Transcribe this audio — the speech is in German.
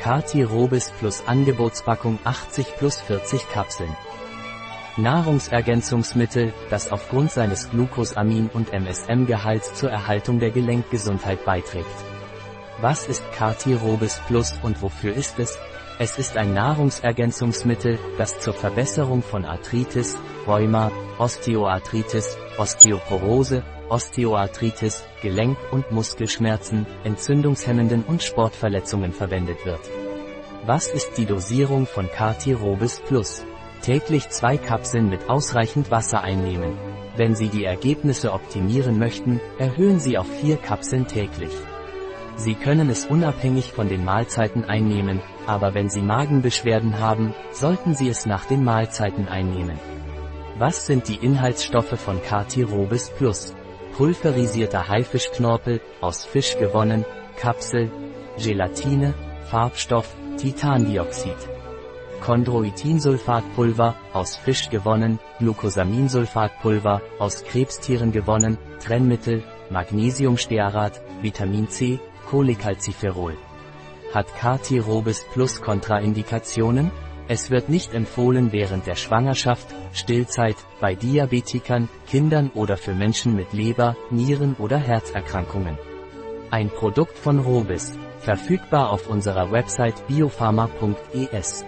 Kati Robis Plus Angebotspackung 80 plus 40 Kapseln. Nahrungsergänzungsmittel, das aufgrund seines Glucosamin- und MSM-Gehalts zur Erhaltung der Gelenkgesundheit beiträgt. Was ist Kati Robis Plus und wofür ist es? Es ist ein Nahrungsergänzungsmittel, das zur Verbesserung von Arthritis, Rheuma, Osteoarthritis, Osteoporose, Osteoarthritis, Gelenk- und Muskelschmerzen, entzündungshemmenden und Sportverletzungen verwendet wird. Was ist die Dosierung von KT Robis Plus? Täglich zwei Kapseln mit ausreichend Wasser einnehmen. Wenn Sie die Ergebnisse optimieren möchten, erhöhen Sie auf vier Kapseln täglich. Sie können es unabhängig von den Mahlzeiten einnehmen, aber wenn Sie Magenbeschwerden haben, sollten Sie es nach den Mahlzeiten einnehmen. Was sind die Inhaltsstoffe von KT Robis Plus? Pulverisierter Haifischknorpel, aus Fisch gewonnen, Kapsel, Gelatine, Farbstoff, Titandioxid. Chondroitinsulfatpulver, aus Fisch gewonnen, Glucosaminsulfatpulver, aus Krebstieren gewonnen, Trennmittel, Magnesiumstearat, Vitamin C, Cholecalciferol. Hat KT Robis Plus Kontraindikationen? Es wird nicht empfohlen während der Schwangerschaft, Stillzeit, bei Diabetikern, Kindern oder für Menschen mit Leber, Nieren oder Herzerkrankungen. Ein Produkt von Robis, verfügbar auf unserer Website biopharma.es.